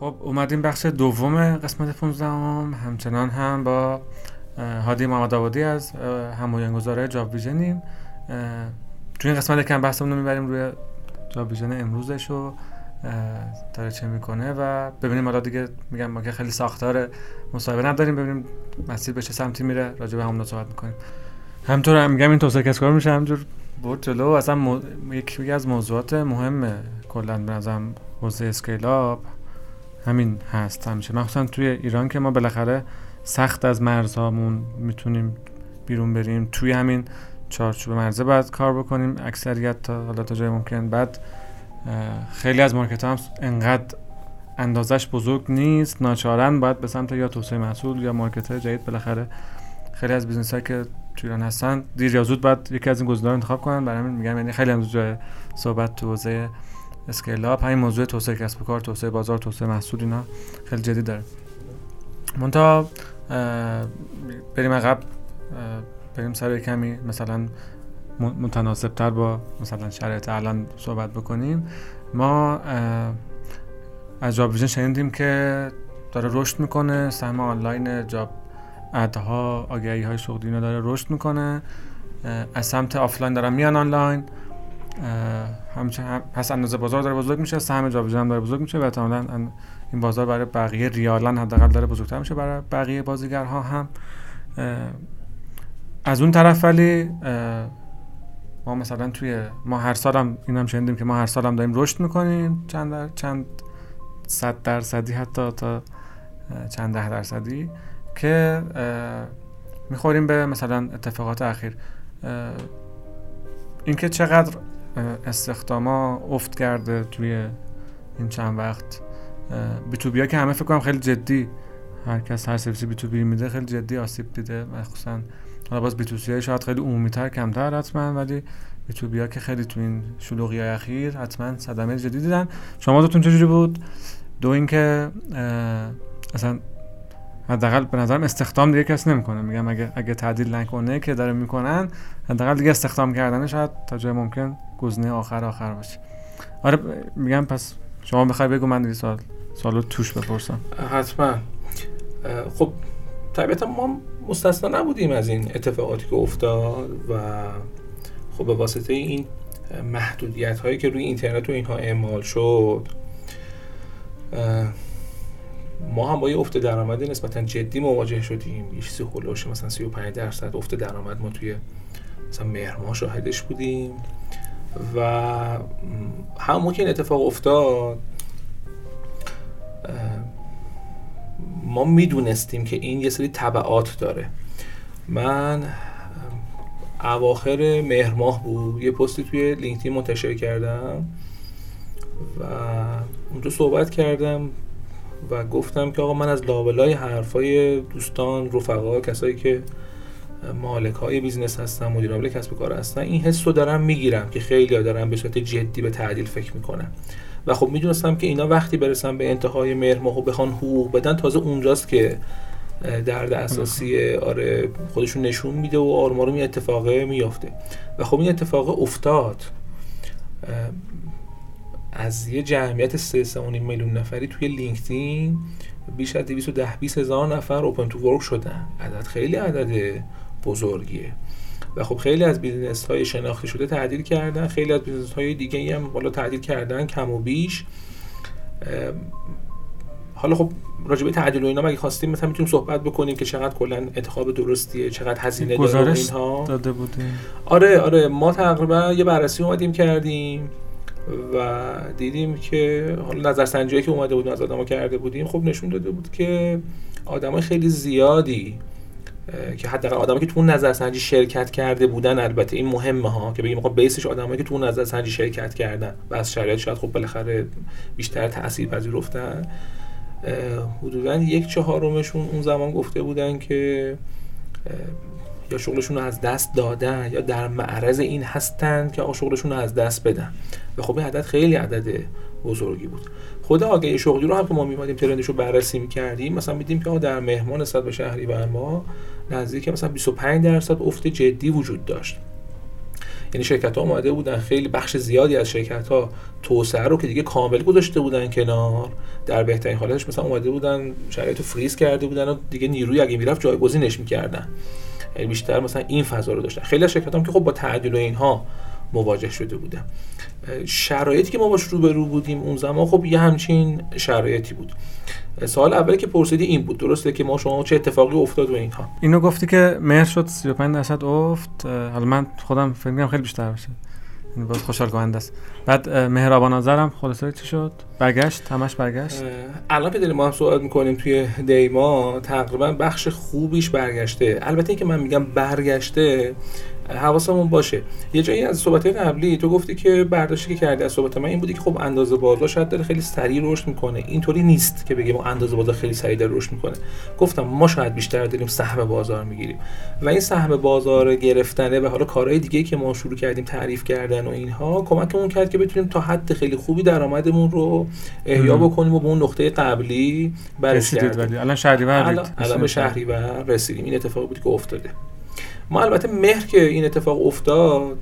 خب اومدیم بخش دوم قسمت 15 هم. همچنان هم با هادی محمد آبادی از همایانگذاره جاب ویژنیم. تو این قسمت کم بحثمون رو می‌بریم روی جاب ویژن امروزش و داره چه می‌کنه و ببینیم حالا دیگه میگم ما که خیلی ساختار مصاحبه نداریم ببینیم مسیر به چه سمتی میره. راجع به همون صحبت می‌کنیم. همطور هم میگم این توسعه کسب کار میشه همجور برد جلو. اصلا مو... یکی از موضوعات مهم کلا به نظرم حوزه scale up همین هست. همیشه. مخصوصا توی ایران که ما بالاخره سخت از مرزهامون می‌تونیم بیرون بریم. توی همین چارچوب مرزه باید کار بکنیم. اکثریت تا حالا تا جای ممکن بعد خیلی از market هم انقدر اندازش بزرگ نیست. ناچارن باید به سمت یا توسعه محصول یا market های جدید بالاخره خیلی از business هایی که توی ایران هستن دیر یا زود باید یکی از این گزینه‌ها انتخاب کنن. برای همین میگم یعنی خیلی هم جای صحبت تو حوزه scale up همین موضوع توسعه کسب و کار توسعه بازار توسعه محصول اینا خیلی جدی داره. منتها بریم عقب بریم سر کمی مثلا متناسب تر با مثلا شرایط الان صحبت بکنیم. ما از جاب ویژن شنیدیم که داره رشد می‌کنه سهم آنلاین جاب ad ها آگهی های شغلی داره رشد می‌کنه از سمت آفلاین دارن میان آنلاین. همچنین پس اندازه بازار داره بزرگ میشه سهم جاب ویژن داره بزرگ میشه و احتمالاً این بازار برای بقیه ریالن حداقل داره بزرگتر میشه برای بقیه بازیگرها هم. از اون طرف ولی ما مثلا توی ما هر سال هم این هم شنیدیم که ما هر سال هم داریم رشد می‌کنیم. چند در چند صد درصدی حتی تا چند ده درصدی که می‌خوریم به مثلا اتفاقات اخیر. اینکه چقدر استخداما افت کرده توی این چند وقت. بی که همه فکر کنم خیلی جدی هر کس هر سرویسی بی تو بی میده خیلی جدی آسیب دیده مخصوصا حالا باز بی تو سی شاید خیلی عمومی تر کمتر حتما ولی بی تو بیا که خیلی تو این شلوغی اخیر حتما صدمه جدی دیدن. شما دوتون چجوری بود؟ دو اینکه اصلا حداقل به نظرم استخدام دیگه کس نمی‌کنه. میگم اگه اگه تعدیل نکنه که داره می‌کنن حداقل دیگه استخدام کردن شاید تا جای ممکن گزینه آخر آخر باشه. آره میگم پس شما بخوای بگو من دیگه سوال سوالو توش بپرسم. حتما. خب طبیعتا ما مستثنا نبودیم از این اتفاقاتی که افتاد و خب به واسطه این محدودیت هایی که روی اینترنت و اینها اعمال شد ما هم با یه افت درآمدی نسبتا جدی مواجه شدیم. یه چیزی هلوش مثلا 35 درصد افت درآمد ما توی مثلا مهر ماه شاهدش بودیم. و همون که این اتفاق افتاد. ما می‌دونستیم که این یه سری طبعات داره. من اواخر مهر ماه بود. یه پستی توی LinkedIn منتشر کردم و اونجا صحبت کردم. و گفتم که آقا من از لابلای حرفای دوستان رفقا کسایی که مالک های business هستن مدیر عامل کسب کار هستن این حس رو دارم می‌گیرم که خیلی دارن به صورت جدی به تعدیل فکر می‌کنن. و خب می‌دونستم که اینا وقتی برسن به انتهای مهر ماه بخوان حقوق بدن تازه اونجاست که درد اساسی آره خودشون نشون میده و آمارو این اتفاقه میافته و خب این اتفاق افتاد. از یه جمعیت 3 میلیون نفری توی LinkedIn بیش از 210 20 هزار نفر open to work شدن. عدد خیلی عدد بزرگیه. و خب خیلی از business های شناخته شده تعدیل کردن خیلی از business های دیگه هم بالا تعدیل کردن کم و بیش. حالا خب راجع به تعدیل و اینا مگه خواستیم مثلا می‌تونیم صحبت بکنیم که چقدر کلا انتخاب درستیه چقدر هزینه داره اینها؟ داده بودیم. آره آره ما تقریبا یه بررسی اومدیم کردیم. و دیدیم که حالا نظرسنجی که اومده بود از آدما کرده بودیم خب نشون داده بود که آدمای خیلی زیادی که حداقل آدمایی که تو اون نظرسنجی شرکت کرده بودن البته این مهمه ها که بگیم خب بیسش آدمایی که تو اون نظرسنجی شرکت کردن و از شرایط شاید خب بالاخره بیشتر تاثیر پذیرفتن حدودا یک چهارمشون اون زمان گفته بودن که یا شغلشون رو از دست دادن یا در معرض این هستن که آقا شغلشون رو از دست بدن. و خب این عدد خیلی عدد بزرگی بود. خود آگهی شغلی رو هم که ما میمادیم ترندش رو بررسی می‌کردیم مثلا میدیم که در مهمان نسبت به شهری و ما نزدیک مثلا 25 درصد افت جدی وجود داشت. یعنی شرکت ها اومده بودن خیلی بخش زیادی از شرکت ها توسعه رو که دیگه کامل گذاشته بودن کنار. در بهترین حالتش مثلا اومده بودن شرایط فریز کرده بودن و دیگه نیروی اگه می‌رفت جایگزینش می‌کردن. بیشتر مثلا این فضا رو داشتن. خیلی از شرکت هم که خب با تعدیل و اینها مواجه شده بودن. شرایطی که ما باش روبرو بودیم اون زمان خب یه همچین شرایطی بود. سوال اولی که پرسیدی این بود. درسته که ما شما چه اتفاقی افتاد و اینها. اینو گفتی که مهر شد 35 درصد افت. حالا من خودم فکر خیلی بیشتر باشه. این باز خوشحال کننده است. بعد مهربان نظرم خلاصه چی شد؟ برگشت؟ همش برگشت؟ الان که داریم ما هم صحبت می‌کنیم توی دیما تقریبا بخش خوبیش برگشته. البته که من میگم برگشته حواسمون باشه. یه جایی از صحبت قبلی تو گفتی که برداشتی که کردی از صحبت من این بودی که خب اندازه بازار شاید داره خیلی سریع رشد می‌کنه. اینطوری نیست که بگیم اندازه بازار خیلی سریع داره رشد می‌کنه. گفتم ما شاید بیشتر داریم سهم بازار می‌گیریم. و این سهم بازار گرفتنه و حالا کارهای دیگه که ما شروع کردیم تعریف کردن و اینها کمکمون کرد که بتونیم تا حد خیلی خوبی درآمدمون رو احیا بکنیم و به اون نقطه قبلی برسیم. الان شهریور الان به شهریور رسیدیم. این اتفاق بود که افتاده. ما البته مهر که این اتفاق افتاد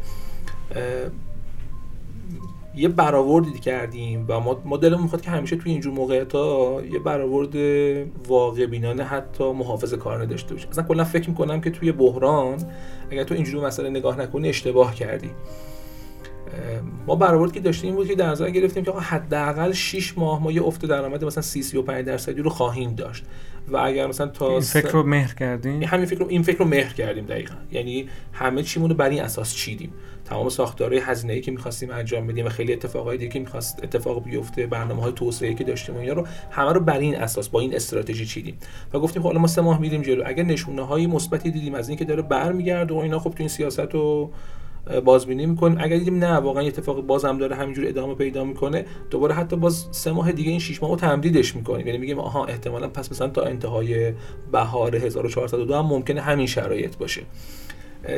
یه برآوردی کردیم و ما ما دلمون می‌خواد که همیشه توی اینجور موقعیت ها یه برآورد واقع بینانه حتی محافظ کار داشته باشه مثلا کلا فکر می‌کنم که توی بحران اگر تو اینجور مسئله نگاه نکنی اشتباه کردی. ما برآورد که داشتیم بود که در نظر گرفتیم که حداقل 6 ماه ما یه افت درآمد مثلا 30 35 درصدی رو خواهیم داشت. و اگر مثلا تا این فکر رو مهر کردیم همین فکر رو این فکر رو مهر کردیم دقیقا. یعنی همه چیمون رو بر این اساس چیدیم. تمام ساختارهای هزینه ای که می‌خواستیم انجام بدیم و خیلی اتفاقای دیگه که می‌خواست اتفاق بیفته برنامه های توسعه که داشتیم و اینا رو همه رو بر این اساس با این استراتژی چیدیم. و گفتیم خب حالا ما سه ماه میریم جلو. اگر نشونه های مثبتی دیدیم از اینکه داره برمیگرده و اینا خب تو این سیاست رو بازبینی می‌کنیم اگر دیدیم نه واقعا اتفاق بازم داره همینجور ادامه پیدا می‌کنه دوباره حتی باز سه ماه دیگه این 6 ماه رو تمدیدش می‌کنیم. یعنی میگیم آها احتمالا پس مثلا تا انتهای بهار 1402 هم ممکنه همین شرایط باشه.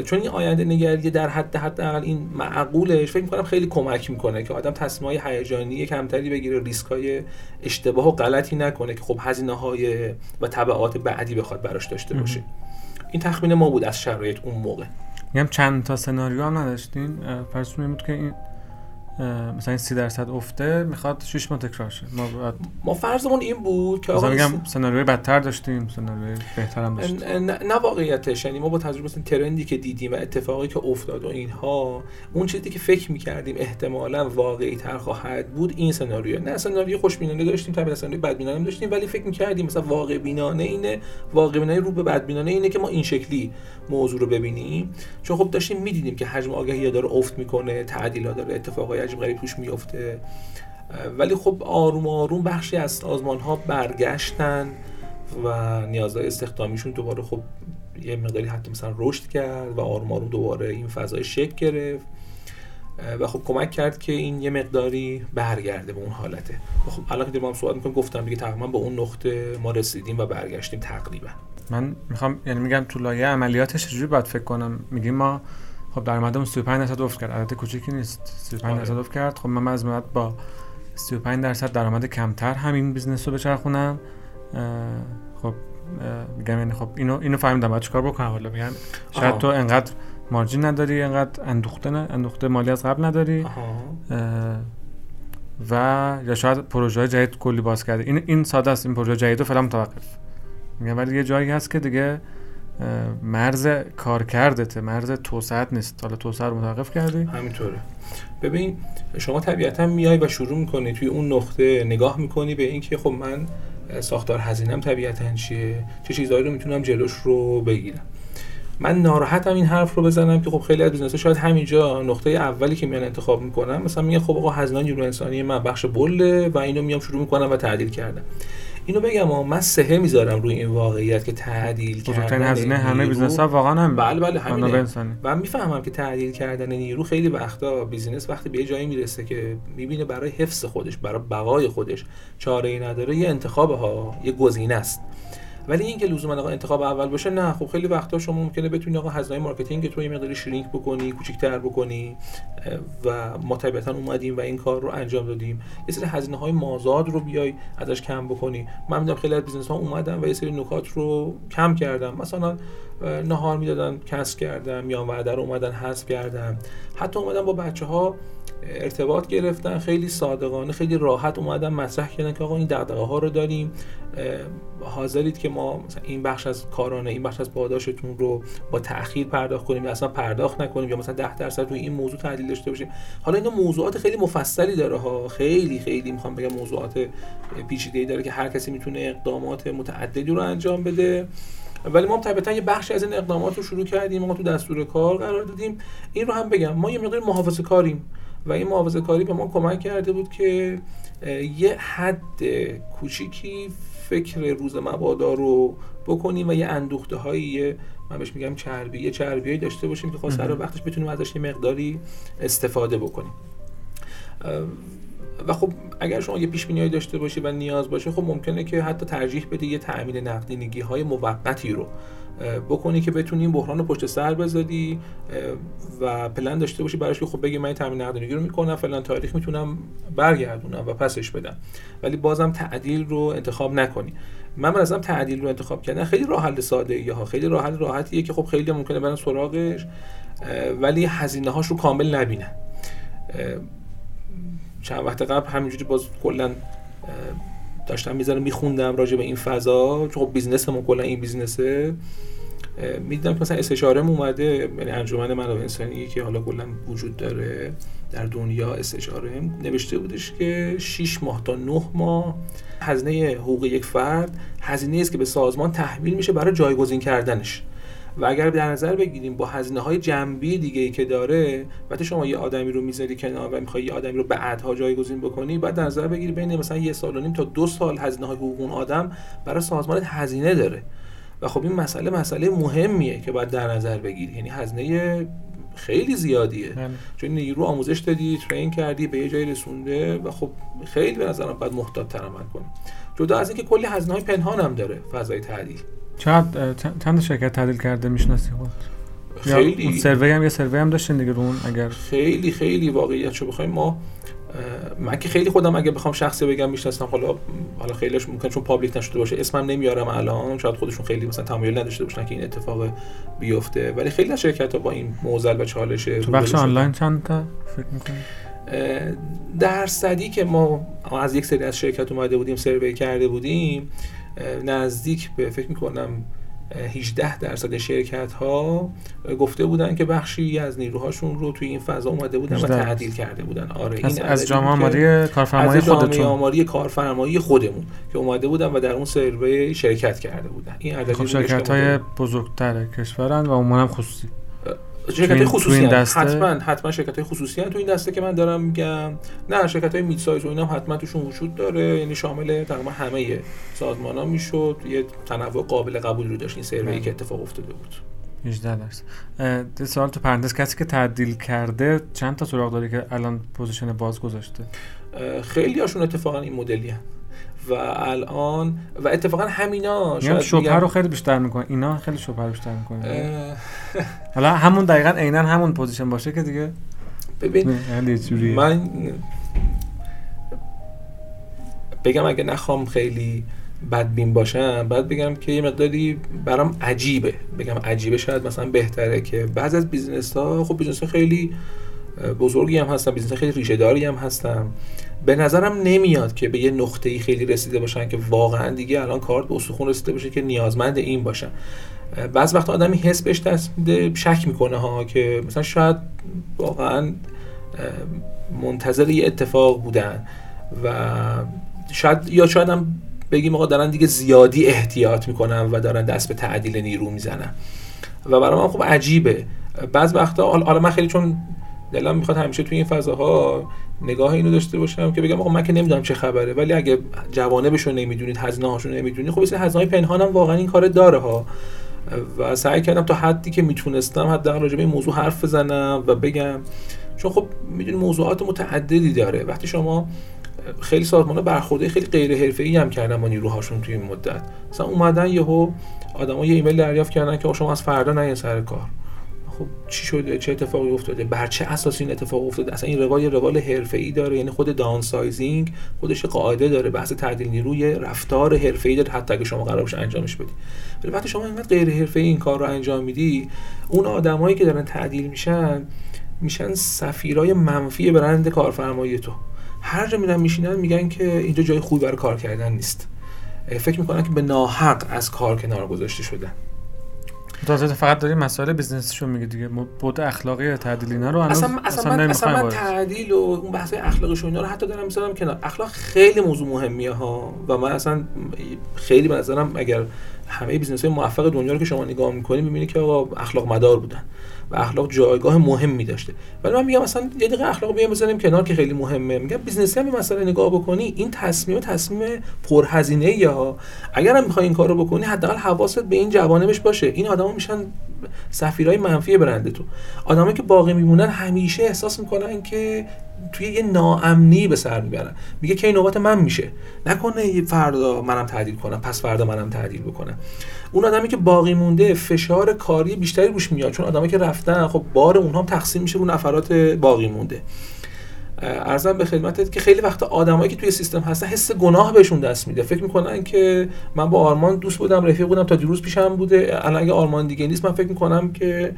چون این آینده نگری در حد حداقل این معقولش فکر می‌کنم خیلی کمک می‌کنه که آدم تصمیمای هیجانی کمتری بگیره ریسک های اشتباه و غلطی نکنه که خب هزینه های و تبعات بعدی بخواد براش داشته باشه. این تخمین ما بود از شرایط اون موقع. میگم چند تا سناریو هم نداشتین فرض بود که این مثلا 30 درصد افته می‌خواد 6 ماه تکرار شه. ما باید... ما فرضمون این بود که آقا میگم سناریوی بدتر داشتیم سناریوی بهتر هم داشتیم. نه واقعیتش. یعنی ما با تجربه مثلا ترندی که دیدیم و اتفاقی که افتاد و اینها اون چیزی که فکر می‌کردیم احتمالا واقعی تر خواهد بود این سناریو. نه سناریو خوشبینانه داشتیم طبعا سناریو بدبینانه داشتیم ولی فکر می‌کردیم مثلا واقع بینانه اینه واقع بینانه رو به بدبینانه اینه که ما این شکلی موضوع رو ببینیم. چون خب داشتیم می‌دیدیم که حجم آگاهی داره افت می‌کنه تعدیلات داره اتفاقای عجیب غریب توش میفته ولی خب آروم آروم بخشی از سازمان ها برگشتن و نیازهای استخدامیشون دوباره خب یه مقداری حتی مثلا رشد کرد و آروم آروم دوباره این فضای شکل گرفت. و خب کمک کرد که این یه مقداری برگرده به اون حالته. خب الان که ما هم صحبت می‌کنیم گفتم دیگه تقریبا به اون نقطه ما رسیدیم و برگشتیم تقریبا. من می‌خوام یعنی میگم تو لایه عملیاتش چجوری باید فکر کنم؟ میگیم ما خب درآمدمون 35 درصد افت کرد. عدد کوچیکی نیست. 35 درصد افت کرد. خب من از با 35 درصد درآمد کمتر همین business رو بچرخونم. خب میگم یعنی خب اینو اینو فهمیدم. بعد چیکار بکنم؟ حالا میگن شاید تو انقدر margin نداری انقدر اندوخته نه اندوخته مالی از قبل نداری. و یا شاید پروژه جدید کلی باز کرده. این این ساده است. این پروژه جدید رو فعلا متوقف. میگم ولی یه جایی هست که دیگه مرز کار کردته مرز توسعت نیست. حالا توسعه رو متوقف کردی؟ همینطوره. ببین شما طبیعتا میای و شروع می‌کنی توی اون نقطه نگاه می‌کنی به اینکه خب من ساختار هزینم طبیعتا چیه؟ چه چیزهایی رو می‌تونم جلوش رو بگیرم؟ من ناراحتم این حرف رو بزنم که خب خیلی از بیزنس‌ها شاید همینجا نقطه اولی که میان انتخاب می‌کنم مثلا میگه خب آقا هزینه نیرو انسانی من بخش بله و اینو میام شروع می‌کنم و تعدیل کردم. اینو بگم من صحه می‌ذارم روی این واقعیت که تعدیل کردن هزینه همه business ها واقعا هم بله بله همینه. و می‌فهمم که تعدیل کردن نیرو خیلی وقتا business وقتی به یه جایی می‌رسه که می‌بینه برای حفظ خودش برای بقای خودش چاره ای نداره یه انتخاب ها یه گزینه است. ولی اینکه لزوما آقا انتخاب اول باشه نه. خب خیلی وقتا شما ممکنه بتونی آقا هزینه marketing تو یه مقداری shrink بکنی کوچیک‌تر بکنی و ما طبیعتا اومدیم و این کار رو انجام دادیم. یه سری هزینه های مازاد رو بیای ازش کم بکنی. من می‌دونم خیلی از business ها اومدن و یه سری نکات رو کم کردن مثلا نهار می‌دادن کسر کردن میان وعده رو اومدن حذف کردن. حتی اومدن با بچه ها ارتباط گرفتن خیلی صادقانه خیلی راحت اومدن مطرح کردن که آقا این دغدغه ها رو داریم. حاضرید که ما مثلا این بخش از کارانه این بخش از پاداشتون رو با تاخیر پرداخت کنیم یا اصلا پرداخت نکنیم یا مثلا 10 درصد روی این موضوع تعدیل داشته باشیم. حالا اینا موضوعات خیلی مفصلی داره ها. خیلی خیلی می‌خوام بگم موضوعات پیچیده‌ای داره که هر کسی می‌تونه اقدامات متعددی رو انجام بده. ولی ما طبیعتا یه بخشی از این اقدامات رو شروع کردیم. ما تو دستور کار قرار دادیم. این رو هم بگم. ما یه مقدار محافظه کاریم و این محافظه کاری به ما کمک کرده بود که یه حد کوچیکی فکر روز مبادا رو بکنیم و یه اندوخته هایی من بهش میگم چربی یه چربیایی داشته باشیم که خواست سر وقتش بتونیم ازش یه مقداری استفاده بکنیم. و خب اگر شما یه پیش بینی داشته باشی و نیاز باشه خب ممکنه که حتی ترجیح بدی یه تأمین نقدینگی های موقتی رو بکنی که بتونی این بحران رو پشت سر بذاری و پلن داشته باشی براش که خب بگی من تامین نقدینگی رو می‌کنم فلان تاریخ می‌تونم برگردونم و پسش بدم. ولی بازم تعدیل رو انتخاب نکنی. من ازم تعدیل رو انتخاب کردن خیلی راه حل ساده ها. خیلی راه حل راحتیه که خب خیلی ممکنه برن سراغش ولی هزینه هاش رو کامل نبینن. چند وقت قبل همینجوری باز کلا داشتم می‌ذارم میخوندم راجع به این فضا. چون خب بیزنسمون کلا این بیزنسه می‌دیدم که مثلا استشاره اومده یعنی انجمن منابع انسانی که حالا کلا وجود داره در دنیا استشاره. نوشته بودش که 6 ماه تا 9 ماه هزینه حقوق یک فرد هزینه است که به سازمان تحویل میشه برای جایگزین کردنش. و اگر در نظر بگیریم با هزینه های جنبی دیگه ای که داره وقتی شما یه آدمی رو می‌ذاری کنار و می‌خوای یه آدمی رو بعدها جایگزین بکنی بعد در نظر بگیری بین مثلا یه سال و نیم تا دو سال هزینه های حقوق اون آدم برای سازمان هزینه داره. و خب این مسئله مسئله مهمیه که باید در نظر بگیری. یعنی هزینه خیلی زیادیه. هم. چون نیرو آموزش دادی ترین کردی به یه جایی رسونده و خب خیلی به نظرم باید محتاط تر عمل کنی. جدا از اینکه کلی هزینه های پنهان هم داره فضای تعدیل چند چند شرکت تعدیل کرده می‌شناسی خود خیلی. سروی هم یه سروی هم داشتین دیگه رو اگر خیلی خیلی واقعیت شو. بخوایم ما من که خیلی خودم اگه بخوام شخصی بگم می‌شناسم حالا حالا خیلیش ممکن چون پابلیک نشده باشه. اسمم نمیارم الان. شاید خودشون خیلی مثلا تمایل نداشته باشن که این اتفاق بیفته. ولی خیلی از شرکت ها با این موزل و چالش تو بخش آنلاین چند تا فکر می‌کنی؟ درصدی که ما از یک سری از شرکت اومده بودیم سروی کرده بودیم نزدیک به فکر می‌کنم 18 درصد شرکت ها گفته بودن که بخشی از نیروهاشون رو توی این فضا اومده بودن و تعدیل کرده بودن. آره این از جامعه آماری کارفرمایی خودتون جامعه آماری کارفرمایی خودمون که اومده بودن و در اون سروی شرکت کرده بودن. این عددی خب شرکت های بزرگتر کشورن و عموما خصوصی. شرکت خصوصی حتما حتما شرکت های خصوصی تو این دسته که من دارم میگم. نه شرکت های مید سایز و اینا حتما توشون وجود داره. یعنی شامل تقریبا همه سازمان ها می‌شد. یه تنوع قابل قبول رو داشت این سروی که اتفاق افتاده بود. 18 درصد سوال تو پرندس کسی که تعدیل کرده چند تا سراغ داری که الان پوزیشن باز گذاشته؟ خیلی هاشون اتفاقا این مدلی و الان و اتفاقا همینا شاید شبهه رو خیلی بیشتر می‌کنه. اینا خیلی شبهه رو بیشتر می‌کنه. حالا همون دقیقا عینا همون پوزیشن باشه که دیگه ببین من بگم اگه نخوام خیلی بدبین باشم بعد بگم که یه مقداری برام عجیبه. بگم عجیبه شاید مثلا بهتره که بعض از بیزنس ها خب بیزنس ها خیلی بزرگی هم هستن بیزنس خیلی ریشه داری هم هستن. به نظرم نمیاد که به یه نقطه ای خیلی رسیده باشن که واقعا دیگه الان کارت به استخون رسیده باشه که نیازمند این باشن. بعض وقت آدمی حس بهش دست میده شک می‌کنه ها که مثلا شاید واقعا منتظر یه اتفاق بودن و شاید یا شاید هم بگیم آقا دارن دیگه زیادی احتیاط می‌کنن و دارن دست به تعدیل نیرو می‌زنن. و برای من خوب عجیبه. بعض وقتا حالا من خیلی چون دلم می‌خواد همیشه توی این فضاها نگاه اینو داشته باشم که بگم آقا من که نمی‌دونم چه خبره ولی اگه جوانبش رو نمی‌دونید هزینه هاشون نمی‌دونید خب مثل هزینه پنهانم واقعا این کار داره ها. و سعی کردم تا حدی که می‌تونستم حداقل راجع به این موضوع حرف بزنم و بگم. چون خب می‌دونی موضوعات متعددی داره. وقتی شما خیلی سازمان برخورده خیلی غیر حرفه‌ای هم کردن با نیروهاشون توی این مدت. مثلا اومدن یهو آدما یه ایمیل دریافت کردن که شما از فردا نین سر کار. خب چی شده؟ چه اتفاقی افتاده؟ بر چه اساسی این اتفاق افتاده؟ اصلا این روال روال حرفه‌ای داره یعنی خود downsizing خودش قاعده داره بحث تعدیل نیروی رفتار حرفه‌ای داره حتی اگه شما قرار باشه انجامش بدی. ولی وقتی شما اینقدر غیر حرفه‌ای این کار رو انجام میدی اون آدمایی که دارن تعدیل میشن میشن سفیرای منفی برند کارفرمایی تو. هر جا میرن میشینن میگن که اینجا جای خوبی برای کار کردن نیست. فکر می‌کنن که به ناحق از کار کنار گذاشته شدن. تازه فقط داری مسائل بیزنسشو میگه دیگه. بود اخلاقی تعدیل اینا رو اصلا اصلا من, اصلا من تعدیل و اون بحث اخلاقش و اینا رو حتی دارم می‌ذارم کنار. اخلاق خیلی موضوع مهمیه ها. و من اصلا خیلی به نظرم اگر همه business های موفق دنیا رو که شما نگاه می‌کنید می‌بینید که آقا اخلاق مدار بودن. و اخلاق جایگاه مهمی داشته. ولی من میگم مثلا یه دقیقه اخلاق بیام بزنیم کنار که خیلی مهمه. میگم business ی هم مسئله نگاه بکنی این تصمیم تصمیم پرهزینه یا اگر هم می‌خوای این کارو بکنی حداقل حواست به این جوانبش باشه. این آدما میشن سفیرای منفی برند تو آدمایی که باقی میمونن همیشه احساس می‌کنن که توی یه ناامنی به سر می‌برن. میگه که این نوبت من میشه. نکنه فردا منم تعدیل کنم پس فردا منم تعدیل بکنم. اون آدمی که باقی مونده فشار کاری بیشتری روش میاد. چون آدمایی که رفتن خب بار اونها تقسیم میشه رو نفرات باقی مونده. ارزم به خدمتت که خیلی وقت آدمایی که توی سیستم هستن حس گناه بهشون دست میده. فکر می‌کنن که من با آرمان دوست بودم رفیق بودم تا دیروز پیشم بوده. الان اگه آرمان دیگه نیست من فکر می‌کنم که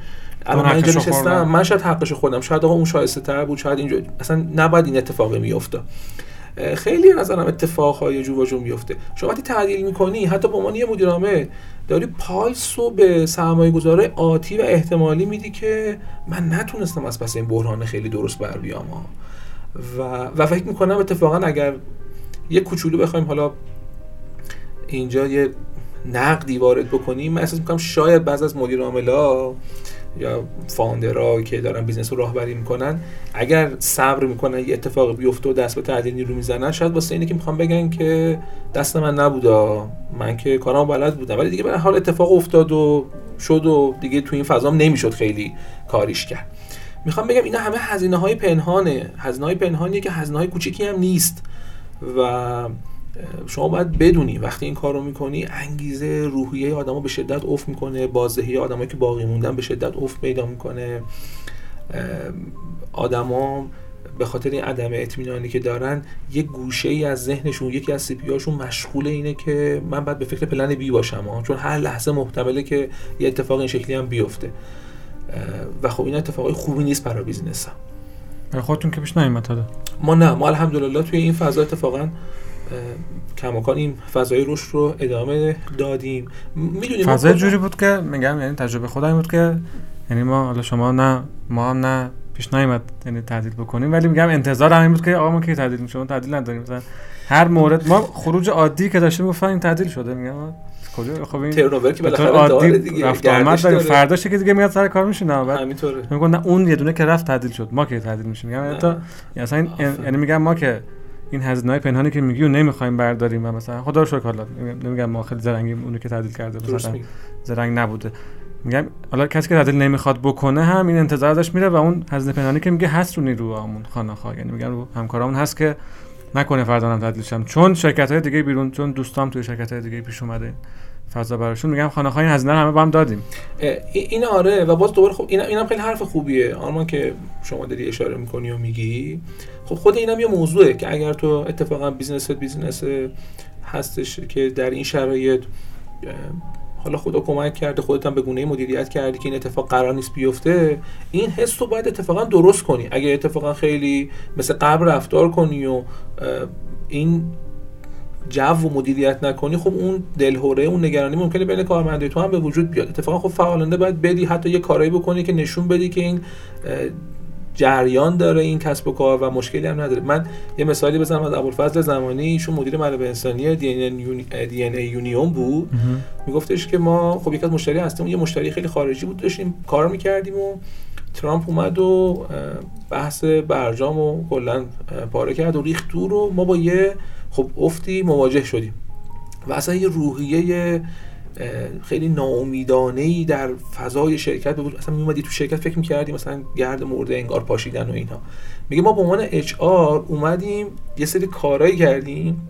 الان من اینجا نشستم. من شاید حقش خودم شاید آقا اون شایسته تر بود شاید اینجا اصلا نباید این اتفاقی میفته خیلی نظرم اتفاقهای جو و جو میفته شما وقتی تعدیل می‌کنی حتی به عنوان یه مدیرعامل داری پالس رو به سرمایه گذاره آتی و احتمالی میدی که من نتونستم از پس این بحران خیلی درست بر بیام و, و فکر می‌کنم اتفاقا اگر یه کوچولو بخوایم حالا اینجا یه نقدی وارد بکنیم من احساس می‌کنم شاید بعض از مدیر عاملا یا founder ها که دارن business رو راهبری می‌کنن اگر صبر می‌کنن یه اتفاق بیفته و دست به تعدیل نیرو می‌زنن شاید واسه اینه که می‌خوام بگن که دست من نبودا من که کارام بلد بودم. ولی دیگه به حال اتفاق افتاد و شد و دیگه تو این فضام نمی‌شد خیلی کاریش کرد. می‌خوام بگم اینا همه هزینه های پنهانه. هزینه های پنهانیه که هزینه های کوچیکی هم نیست. و شما باید بدونی وقتی این کار رو می‌کنی انگیزه روحیه آدما به شدت افت می‌کنه بازدهی آدمایی که باقی موندن به شدت افت پیدا می‌کنه. آدما به خاطر این عدم اطمینانی که دارن یه گوشه ای از ذهنشون یکی از سی هاشون مشغول اینه که من باید به فکر plan B باشم. چون هر لحظه محتمله که یه اتفاق این شکلی هم بیفته. و خب این اتفاقای خوبی نیست برای business هم خودتون که پیش نیومد ما نه ما الحمدلله توی این فضا اتفاقا کماکان این فضای رشد رو ادامه دادیم. می‌دونیم فضای جوری بود که میگم یعنی تجربه خودم بود که یعنی ما حالا شما نه ما هم نه پیش نیومد یعنی تعدیل بکنیم. ولی میگم انتظار همین بود که آقا ما کی تعدیل میشون تعدیل نداریم. مثلا هر مورد ما خروج عادی که داشتیم گفتن این تعدیل شده. میگم کجا؟ خب این ترنوور که بالاخره داره دیگه رفت آمد داره. فرداش که دیگه میاد سر کار میشینه بعد همینطوره. میگن نه اون یه دونه که رفت تعدیل شد. ما که تعدیل میشیم. میگم تا اصلا یعنی میگم ما که این هزینه‌های پنهانی که میگی و نمی‌خوایم برداریم و مثلا خدا رو شکر حالا نمیگم ما خیلی زرنگی اونو که تعدیل کرده مثلا زرنگ نبوده. میگم حالا کسی که تعدیل نمی‌خواد بکنه هم این انتظار ازش میره و اون هزینه پنهانی که میگه هست رو خواه ناخواه یعنی میگم رو همکارامون هست که نکنه فردا هم تعدیل شم. چون شرکت های دیگه بیرون چون دوستام توی شرکت های دیگه پیش اومده. فضا براشون میگم خواه ناخواه هزینه همه با هم دادیم. این آره و باز دوباره خب این اینم خیلی حرف خوبیه. آرمان که شما داری اشاره می‌کنی و میگی. خب خود اینم یه موضوعه که اگر تو اتفاقا business business هستش که در این شرایط حالا خدا کمک کرده خودت هم به گونه مدیریت کردی که این اتفاق قرار نیست بیفته این حس رو باید اتفاقا درست کنی. اگه اتفاقا خیلی مثل قبل رفتار کنی و این جو و مدیریت نکنی خب اون دلهوره اون نگرانی ممکنه بین کارمندای تو هم به وجود بیاد. اتفاقا خب فعالانه باید بدی حتی یه کارایی بکنی که نشون بدی که این جریان داره این کسب و کار و مشکلی هم نداره. من یه مثالی بزنم از ابوالفضل زمانی ایشون مدیر منابع انسانی دی ان ای یونیون بود. میگفتش که ما خب یک از مشتری هستیم یه مشتری خیلی خارجی بود داشتیم کار می‌کردیم و ترامپ اومد و بحث برجام و کلا پاره کرد و ریخت دور و ما با یه خب افتی مواجه شدیم. و اصلا یه روحیه خیلی ناامیدانه ای در فضای شرکت بود. مثلا میومدی تو شرکت فکر می‌کردی مثلا گرد مرده انگار پاشیدن و اینها میگه ما به عنوان اچ آر اومدیم یه سری کارایی کردیم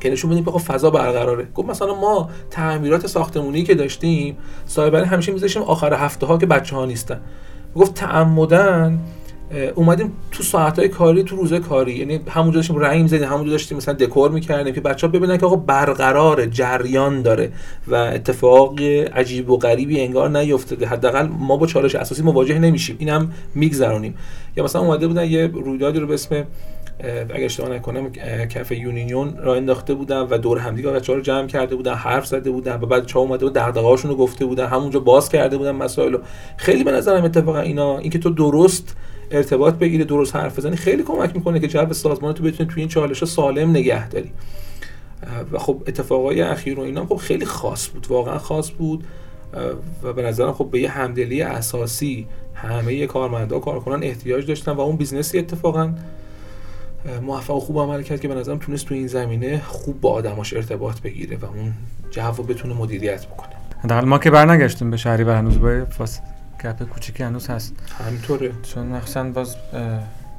که نشون بدیم که فضا برقراره. گفت مثلا ما تعمیرات ساختمونی که داشتیم سایبری همیشه میذاشیم آخر هفته ها که بچه ها نیستن. گفت تعمدن اومدیم تو ساعتهای کاری تو روزه کاری. یعنی همونجا داشتیم رنگ می‌زدیم همونجا داشتیم مثلا دکور می‌کردیم که بچه‌ها ببینن که آقا برقرار جریان داره و اتفاق عجیب و غریبی انگار نیفتاده حداقل ما با چالش اساسی مواجه نمیشیم. اینم میگذرونیم. یا مثلا اومده بودن یه رویدادی رو به اسم اگه اشتباه نکنم کف یونیون را انداخته بودن و دور همدیگه بچه‌ها رو جمع کرده بودن حرف زده بودن و بعد چا اومده بود دغدغه‌هاشون رو گفته بودن همونجا باز کرده بودن مسائل خیلی به نظرم اتفاقا اینا اینکه تو درست ارتباط بگیره درست حرف بزنی خیلی کمک می‌کنه که جو سازمان تو بتونی توی این چالش سالم نگه داری. و خب اتفاقای اخیر و اینا خب خیلی خاص بود واقعا خاص بود. و به نظرم خب به یه همدلی اساسی همه کارمندا کارکنان احتیاج داشتن و اون business ی اتفاقا موفق و خوب عمل کرد که به نظرم تونست تو این زمینه خوب با آدماش ارتباط بگیره و اون جو بتونه مدیریت بکنه. حداقل ما که برنگشتیم به شهریور هنوز با گپ کوچیکی هنوز هست. همینطوره. چون مخصوصا باز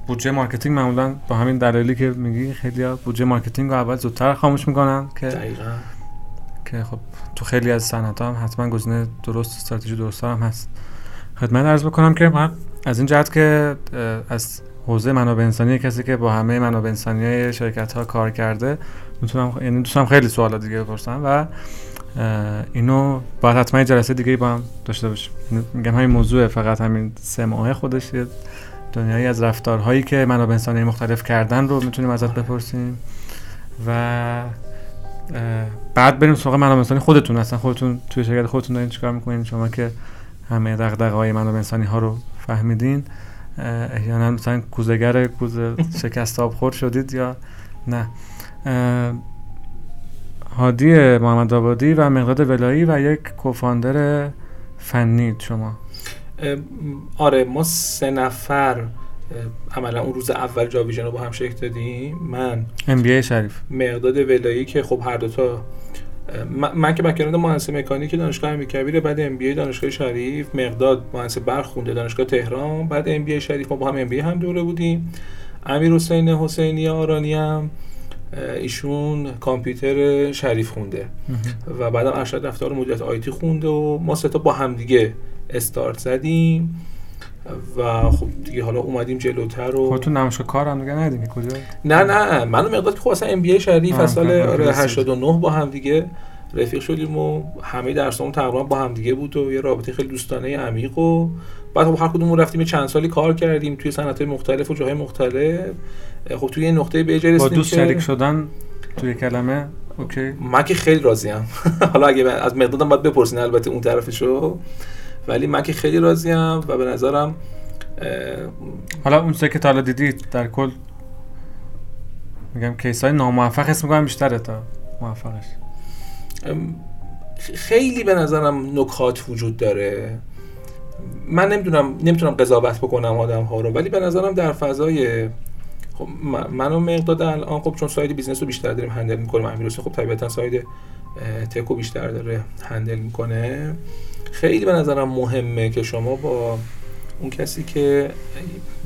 بودجه marketing معمولا با همین دلایلی که میگی خیلی ها بودجه marketing رو اول زودتر خاموش می‌کنن که دقیقا. که خب تو خیلی از صنعت هم حتما گزینه درست استراتژی درست هم هست. خدمت عرض بکنم که من از این جهت که از حوزه منابع انسانی کسی که با همه منابع انسانی شرکت ها کار کرده می‌تونم یعنی دوستم خیلی سوالا دیگه بپرسم و اینو باید حتما جلسه دیگه با هم داشته باشیم میگم همین موضوع فقط همین سه ماه خودش دنیایی از رفتارهایی که منابع انسانی مختلف کردن رو می‌تونیم ازت بپرسیم. و بعد بریم سراغ منابع انسانی خودتون اصلا خودتون توی شرکت خودتون دارین چیکار می‌کنین؟ شما که همه دغدغه های منابع انسانی ها رو فهمیدین احیانا مثلا کوزگر کوزه شکست آب خورد شدید یا نه. هادی محمد آبادی و مقداد ولایی و یک کوفاندر فنی شما. آره ما سه نفر عملا اون روز اول جاب ویژن رو با هم شکل دادیم. من MBA شریف. مقداد ولایی که خب هر دوتا من, من که background مهندسی مکانیک دانشگاه امیرکبیر بعد MBA دانشگاه شریف مقداد مهندسی برق خونده دانشگاه تهران بعد MBA شریف ما با هم MBA هم دوره بودیم. امیر حسین حسینی آرانی هم ایشون کامپیوتر شریف خونده. و بعدم ارشد رفتار مدیریت IT خونده و ما سه تا با هم دیگه استارت زدیم. و خب دیگه حالا اومدیم جلوتر و خودتون نمایشگاه کار هم دیگه ندیدین کجا؟ نه نه. منو مقدار که خب اصلا ام بی شریف از سال 89 آره، با هم دیگه رفیق شدیم و همه درسامون تقریبا با هم دیگه بود و یه رابطه خیلی دوستانه عمیق و بعد خب هر کدوم رفتیم چند سالی کار کردیم توی صنعت‌های مختلف و جاهای مختلف. خب توی این نقطه به با دوست شریک شدن توی کلمه اوکی. من که خیلی راضیم. حالا اگه از مقدادم باید بپرسین البته اون طرفشو. ولی من که خیلی راضیم و به نظرم حالا اون که تا دیدید در کل میگم کیس های ناموفق اسم می‌کنم بیشتره تا موفقش. خیلی به نظرم نکات وجود داره. من نمی‌دونم نمی‌تونم قضاوت بکنم آدم ها رو ولی به نظرم در فضای خب من و مقداد الان خب چون side business رو بیشتر داریم handle می‌کنیم امیر خب طبیعتا side tech و بیشتر داره handle می‌کنه. خیلی به نظرم مهمه که شما با اون کسی که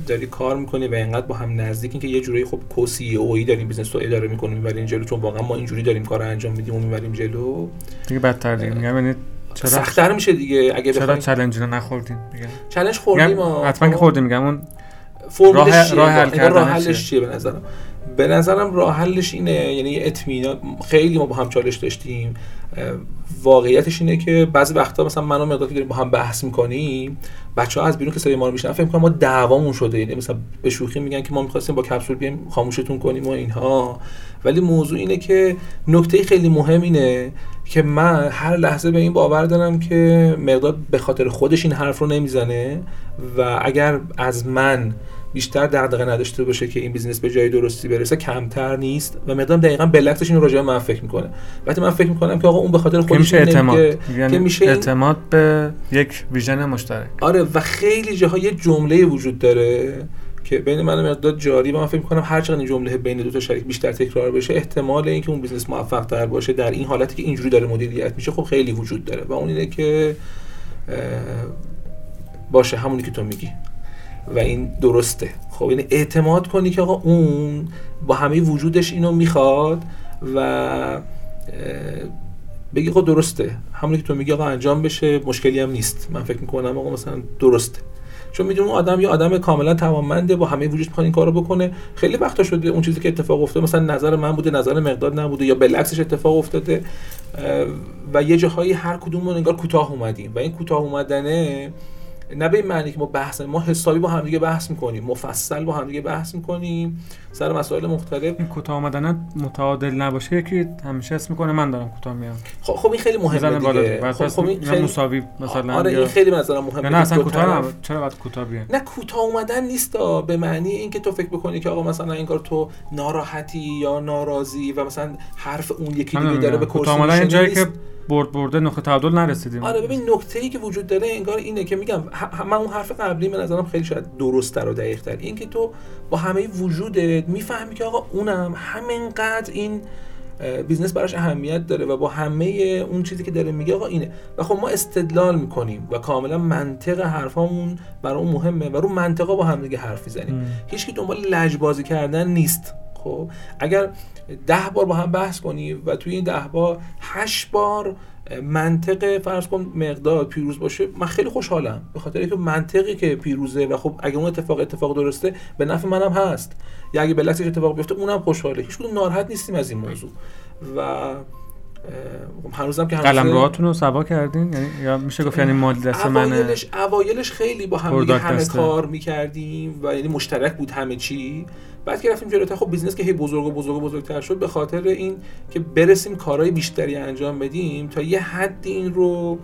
داری کار می‌کنی و اینقدر با هم نزدیکین که یه جوری خب co-CEO یی داریم business رو اداره می‌کنیم می‌بریم جلو چون واقعا ما اینجوری داریم کار انجام میدیم و می‌بریم جلو. دیگه بدتر دیگه. میگم یعنی چرا؟ سختتر میشه دیگه اگه چرا چالش رو نخوردین میگم چالش خوردیم حتما که خوردیم میگم اون راه راه حل کردن راه حلش چیه؟ به نظرم؟ به نظرم راه حلش اینه یعنی اطمینان خیلی ما با هم چالش داشتیم. واقعیتش اینه که بعضی وقتا مثلا من و مقدار که داریم با هم بحث می‌کنیم بچه ها از بیرون که صدای ما رو میشنن فکر کنم ما دعوامون شده. یعنی مثلا به شوخی میگن که ما می‌خواستیم با کپسول بیایم خاموشتون کنیم و اینها. ولی موضوع اینه که نکته خیلی مهم اینه که من هر لحظه به این باور دارم که مقدار به خاطر خودش این حرف رو نمی‌زنه و اگر از من بیشتر دغدغه نداشته باشه که این business به جای درستی برسه کمتر نیست و مقداد دقیقا برعکسش این راجع من فکر می‌کنه. وقتی من فکر می‌کنم که آقا اون به خاطر خودش میشه اعتماد. که, یعنی میشه اعتماد به یک vision مشترک. آره و خیلی جاها یه جمله وجود داره که بین من و مقداد جاری و من فکر می‌کنم هر چقدر این جمله بین دو تا شریک بیشتر تکرار بشه احتمال اینکه اون business موفق تر باشه در این حالتی که اینجوری داره مدیریت میشه خب خیلی وجود داره. و اون اینه که باشه همونی که تو میگی. و این درسته. خب یعنی اعتماد کنی که آقا اون با همه وجودش اینو می‌خواد و بگی آقا درسته. همونی که تو میگی آقا انجام بشه مشکلی هم نیست. من فکر می‌کنم آقا مثلا درسته. چون می‌دونم اون آدم یه آدم کاملا توانمنده با همه وجود می‌خواد این کارو بکنه. خیلی وقتا شده اون چیزی که اتفاق افتاده مثلا نظر من بوده نظر مقداد نبوده یا بالعکسش اتفاق افتاده و یه جاهایی هر کدوم انگار کوتاه اومدیم. و این کوتاه اومدنه نه به این معنی که ما بحث ما حسابی با همدیگه بحث می‌کنیم مفصل با همدیگه بحث می‌کنیم سر مسائل مختلف. این کوتاه آمدن متعادل نباشه که همیشه اسم می‌کنه من دارم کوتاه میام خب خب این خیلی مهمه دیگه. خب, خب این خیلی مساوی مثلا آره این خیلی مثلا مهمه نه اصلا کوتاه چرا باید کوتاه بیان نه کوتاه اومدن نیست به معنی اینکه تو فکر بکنی که آقا مثلا این کار تو ناراحتی یا ناراضی و مثلا حرف اون یکی دیگه داره به کوتاه اومدن جایی که برد برده نقطه تعادل نرسیدیم. آره ببین نکته ای که وجود داره انگار اینه که میگم من اون حرف قبلی به نظرم خیلی شاید درست و دقیق تر این که تو با همه وجودت می‌فهمی که آقا اونم همینقدر این business براش اهمیت داره و با همه اون چیزی که داره میگه آقا اینه. و خب ما استدلال می‌کنیم و کاملا منطق حرفامون برای اون مهمه و رو منطقا با هم دیگه حرف می‌زنیم. هیچ دنبال لجبازی کردن نیست. خب اگر ده بار با هم بحث کنی و توی این ده بار هشت بار منطق فرض کن مقدار پیروز باشه من خیلی خوشحالم. به خاطر اینکه منطقی که پیروزه و خب اگه اون اتفاق اتفاق درسته به نفع منم هست. یا اگه به اتفاق بیفته اونم خوشحاله. هیچ کدوم ناراحت نیستیم از این موضوع. و هنوزم که قلم رو سوا کردین؟ یعنی یا میشه گفت یعنی مالی دست منه؟ اوایلش اوایلش خیلی با هم همه کار می‌کردیم و یعنی مشترک بود همه چی. بعد که رفتیم جلوتر خب business که هی بزرگ و بزرگ و بزرگتر شد به خاطر این که برسیم کارهای بیشتری انجام بدیم تا یه حد این رو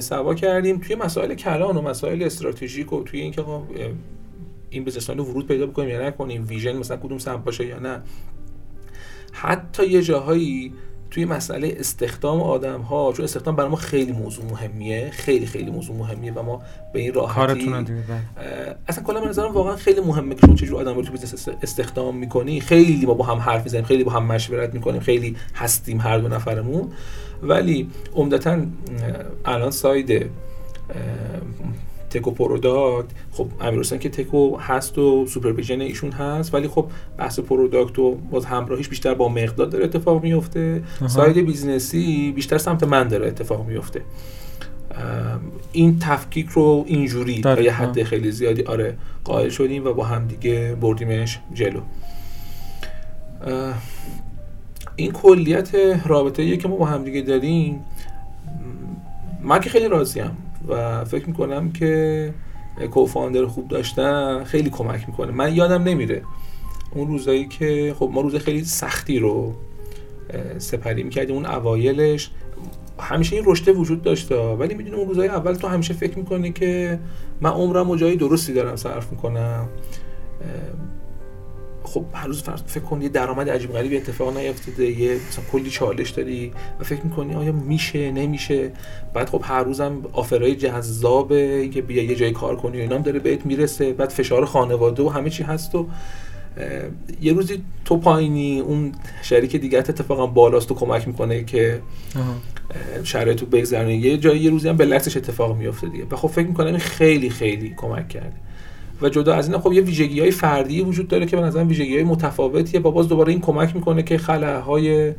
سوا کردیم. توی مسائل کلان و مسائل استراتژیک و توی اینکه این business رو ورود پیدا بکنیم یا نکنیم vision مثلا کدوم سمت باشه یا نه. حتی یه جاهایی توی مسئله استخدام آدم ها چون استخدام برای ما خیلی موضوع مهمیه خیلی خیلی موضوع مهمیه و ما به این راحتی بله. اصلا کلا نظرم واقعا خیلی مهمه که شما چجور آدم رو تو business استخدام می‌کنی خیلی ما با هم حرف می‌زنیم خیلی با هم مشورت می‌کنیم خیلی هستیم هر دو نفرمون ولی عمدتا الان side tech و product. خب امیر که tech و هست و supervision ایشون هست ولی خب بحث product و باز همراهیش بیشتر با مقدار داره اتفاق میفته. side business ی بیشتر سمت من داره اتفاق میفته. این تفکیک رو اینجوری تا یه حد خیلی زیادی آره قائل شدیم و با هم دیگه بردیمش جلو. این کلیت رابطه که ما با هم دیگه داریم. من که خیلی راضیم. و فکر می‌کنم که کوفاندر خوب داشتن خیلی کمک می‌کنه. من یادم نمیره اون روزایی که خب ما روز خیلی سختی رو سپری می‌کردیم اون اوایلش همیشه این رشته وجود داشته ولی می‌دونی اون روزهای اول تو همیشه فکر می‌کنی که من عمرم و جایی درستی دارم صرف می‌کنم. خب هر روز فکر کن یه درآمد عجیب غریبی اتفاق نیفتاده یه مثلا کلی چالش داری و فکر می‌کنی آیا میشه نمیشه؟ بعد خب هر روزم آفرای جذابه که بیا یه جای کار کنی و اینام داره بهت می‌رسه بعد فشار خانواده و همه چی هست و یه روزی تو پایینی اون شریک دیگه اتفاقا بالاست تو کمک می‌کنه که شرایط تو بگذرونی یه جایی یه روزی هم به اتفاق میفته دیگه. و خب فکر می‌کنم خیلی خیلی کمک کرده. و جدا از این خب یه ویژگی های فردی وجود داره که به نظر ویژگی های متفاوتیه. با باز دوباره این کمک می‌کنه که خلاهای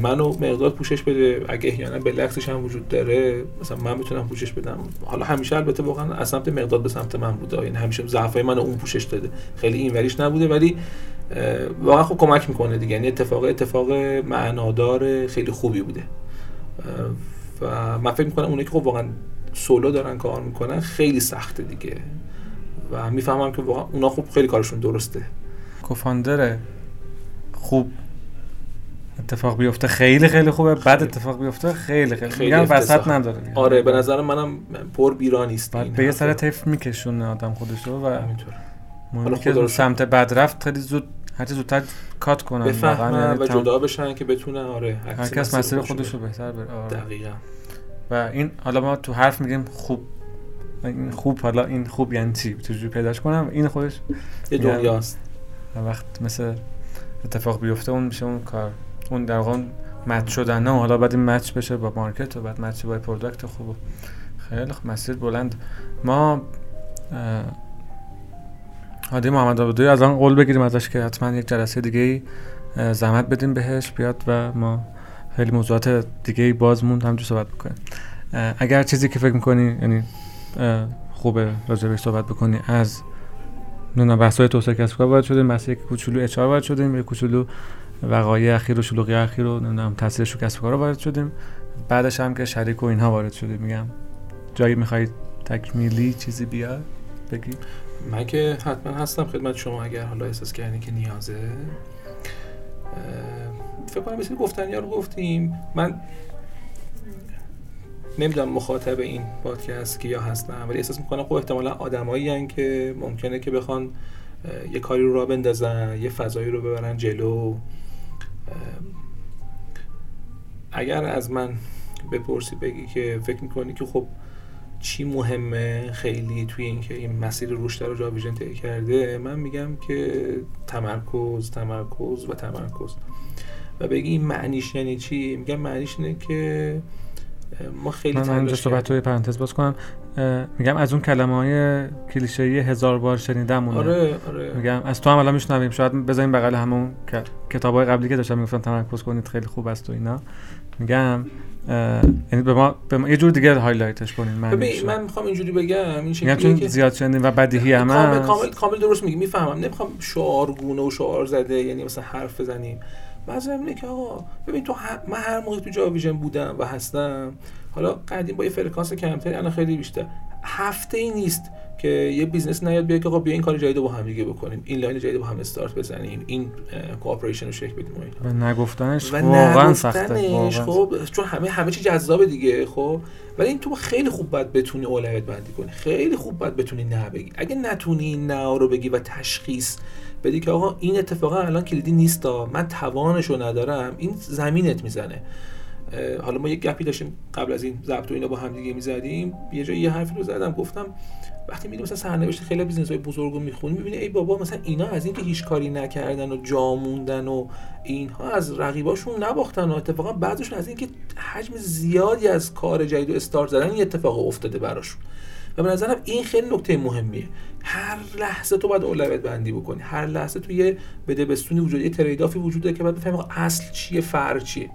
منو مقدار پوشش بده. اگه احیانا به لکسش هم وجود داره مثلا من می‌تونم پوشش بدم. حالا همیشه البته واقعا از سمت مقدار به سمت من بوده. این همیشه ضعفای منو اون پوشش داده. خیلی این وریش نبوده ولی واقعا خب کمک می‌کنه دیگه. یعنی اتفاق اتفاق معنادار خیلی خوبی بوده. و من فکر می‌کنم اونایی که خب واقعا سولو دارن کار می‌کنن خیلی سخته دیگه. و می‌فهمم که واقعا اونا خوب خیلی کارشون درسته. کوفاندر خوب اتفاق بیفته خیلی خیلی خوبه. بعد اتفاق بیفته خیلی خیلی, خیلی میگم وسط نداره. آره به نظر منم پر بیرا نیست به یه سر تیف میکشونه آدم خودشو و همینطور حالا که سمت بد رفت خیلی زود هرچی زودتر کات کنن. بفهمن و جدا بشن که بتونن. آره هر کس مسیر خودشو بهتر بره. آره. دقیقا. و این حالا ما تو حرف میگیم خوب. این خوب حالا این خوب یعنی چی؟ چجوری پیداش کنم؟ این خودش یه دنیاست. وقت مثل اتفاق بیفته اون میشه اون کار. اون در واقع match شدن نه حالا بعد این match بشه با market و بعد match با product خوب خیلی خوب. مسیر بلند. ما هادی محمد آبادی از آن قول بگیریم ازش که حتما یک جلسه دیگه ای زحمت بدیم بهش بیاد و ما خیلی موضوعات دیگه ای باز موند همجور صحبت بکنیم. اگر چیزی که فکر می‌کنی یعنی خوبه راجبش صحبت بکنی. از نه بحث های توسعه کسب کار شدیم بحث یک کوچولو HR وارد شدیم یک کوچولو وقایع اخیر و شلوغی اخیر رو نمی‌دونم تاثیرش رو کسب کار وارد شدیم. بعدش هم که شریک و اینها وارد شدیم میگم. جایی می‌خوای تکمیلی چیزی بیاد بگی. من که حتما هستم خدمت شما اگر حالا احساس کردین که نیازه. فکر کنم مثل گفتنی رو گفتیم. من نمی‌دونم مخاطب این پادکست که یا هستم ولی احساس می‌کنم خب احتمالا آدمایی که ممکنه که بخوان یه کاری رو را بندازن یه فضایی رو ببرن جلو. اگر از من بپرسی بگی که فکر می‌کنی که خب چی مهمه خیلی توی اینکه این مسیر رشد رو جا ویژن طی کرده من میگم که تمرکز تمرکز و تمرکز. و بگی این معنیش یعنی چی؟ میگم معنیش اینه که ما خیلی من اینجا صحبت رو پرانتز باز کنم. میگم از اون کلمه های کلیشه هزار بار شنیدم آره آره. میگم از تو هم الان میشنویم. شاید بزنیم بغل همون کتاب های قبلی که داشتم می‌گفتن تمرکز کنید خیلی خوب است و اینا. میگم یعنی به ما, به ما یه جور دیگه هایلایتش کنین من من می‌خوام اینجوری بگم این شکلیه چون که زیاد شنیدیم و بدیهی هم کامل کامل درست میگی می‌فهمم. نمی‌خوام شعارگونه و شعار زده یعنی مثلا حرف بزنیم. بعضی اینه که آقا ببین تو من هر موقع تو جاویژن بودم و هستم حالا قدیم با یه فرکانس کمتری الان خیلی بیشتر. هفته ای نیست که یه business نیاد بیاد که آقا بیا این کار جدید با هم دیگه بکنیم. این line جدید با هم استارت بزنیم. این cooperation رو شکل بدیم و نگفتنش واقعا سخته. خب چون همه همه چی جذابه دیگه خب. ولی این تو خیلی خوب باید بتونی اولویت بندی کنی. خیلی خوب باید بتونی نه بگی. اگه نتونی نه رو بگی و تشخیص بدی که آقا این اتفاقا الان کلیدی نیستا. من توانش رو ندارم. این زمینت می‌زنه. حالا ما یک گپی داشتیم قبل از این ضبط و اینا با هم دیگه می‌زدیم. یه جایی یه حرفی رو زدم گفتم وقتی میدیم مثلا سرنوشت خیلی business های بزرگ رو می‌خونی می‌بینی ای بابا مثلا اینا از اینکه هیچ کاری نکردن و جا موندن و اینها از رقیباشون نباختن و اتفاقا بعضشون از اینکه حجم زیادی از کار جدید و استارت زدن این اتفاق افتاده براشون. و به نظرم این خیلی نکته مهمیه. هر لحظه تو باید اولویت بندی بکنی. هر لحظه تو یه بده بستونی وجود یه trade-off ی وجوده که باید بفهمی اصل چیه فرع چیه.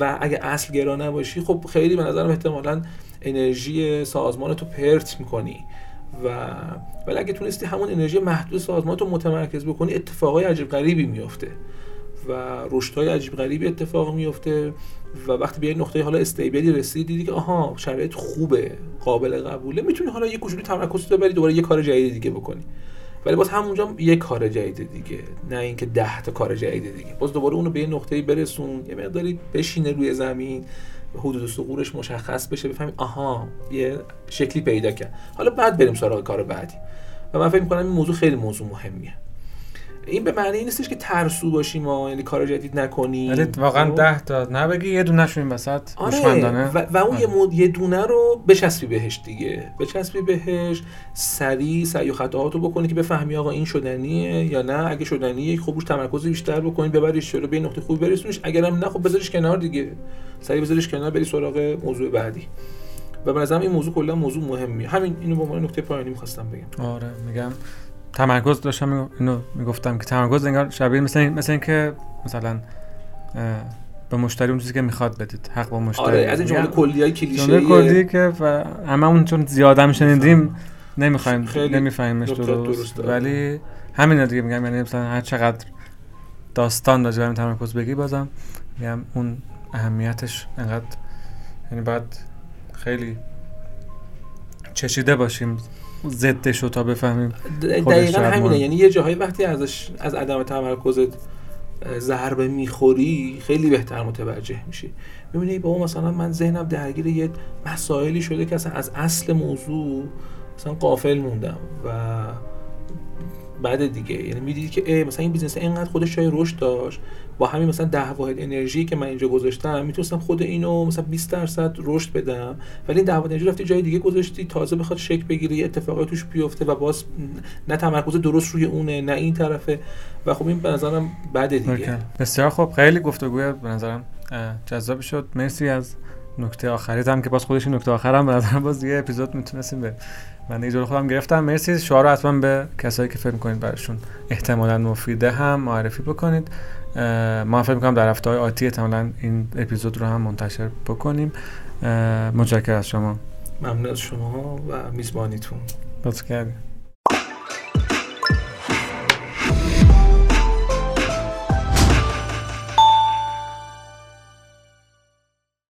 و اگه اصل گرا نباشی خب خیلی به نظرم احتمالا انرژی سازمان تو پرت می‌کنی. و ولی اگه تونستی همون انرژی محدود سازمان تو متمرکز بکنی اتفاقای عجیب غریبی میفته و رشدهای عجیب غریبی اتفاق میفته و وقتی به یه نقطه حالا استیبلی رسیدی دیدی که آها شرایط خوبه قابل قبوله. می‌تونی حالا یه کوچولو تمرکز تو ببری دوباره یه کار جدید دیگه بکنی. ولی باز همونجا یه کار جدید دیگه نه اینکه ده تا کار جدید دیگه. باز دوباره اونو به یه نقطه‌ای برسون یه مقداری بشینه روی زمین حدود سقورش مشخص بشه بفهمی آها یه شکلی پیدا کرد. حالا بعد بریم سراغ کار بعدی. و من فکر می‌کنم این موضوع خیلی موضوع مهمیه. این به معنی نیستش که ترسو باشیم و یعنی کار جدید نکنیم. ولی واقعا خب؟ ده تا نبگی یه دونه شون وسط آره و, و اون یه, مود یه دونه رو بچسبی بهش دیگه. بچسبی بهش سریع سعی و خطاهاتو بکنی که بفهمی آقا این شدنیه یا نه. اگه شدنیه خب روش تمرکز بیشتر بکنی ببریش رو به نقطه خوبی برسونیش. اگرم نه خب بذارش کنار دیگه. سریع بذارش کنار بری سراغ موضوع بعدی. و به نظرم این موضوع کلا موضوع مهمیه. همین اینو به عنوان نکته پایانی می‌خواستم بگم. آره میگم. تمرکز داشتم اینو می‌گفتم که تمرکز انگار شبیه مثل مثل اینکه مثلا به مشتری اون چیزی که می‌خواد بدید حق با مشتری آره از این جمله کلیای کلیشه جمله کلی که همه اون چون زیاد هم شنیدیم نمی‌خوایم نمیفهمیمش درست, ولی همین دیگه میگم یعنی مثلا هر چقدر داستان راجع به تمرکز بگی بازم میگم اون اهمیتش انقدر یعنی باید خیلی چشیده باشیم. ضدش رو تا بفهمیم. دقیقا همینه. یعنی یه جاهایی وقتی ازش از عدم تمرکزت ضربه می‌خوری خیلی بهتر متوجه میشی. ببینی بابا مثلا من ذهنم درگیر یه مسائلی شده که اصلا از اصل موضوع مثلا غافل موندم و بعد دیگه یعنی می‌دیدی که مثلا این business اینقدر خودش جای رشد داشت با همین مثلا ده واحد انرژی که من اینجا گذاشتم می‌تونستم خود اینو مثلا 20 درصد رشد بدم. ولی این ده واحد انرژی رفتی جای دیگه گذاشتی تازه بخواد شکل بگیره یه اتفاقی توش بیفته و باز نه تمرکز درست روی اونه نه این طرفه. و خب این به نظرم بعد دیگه. بسیار خوب. خیلی گفتگوی به نظرم جذاب شد. مرسی از نکته آخری هم که باز خودش نکته آخرم به نظرم باز یه اپیزود می‌تونستیم به من یه خودم گرفتم. مرسی. شعار رو حتما به کسایی که فکر می‌کنید براشون احتمالا مفیده هم معرفی بکنید. ما فکر می‌کنم در هفته های آتی احتمالا این اپیزود رو هم منتشر بکنیم. متشکرم از شما. ممنون از شما و میزبانیتون. لطف کردید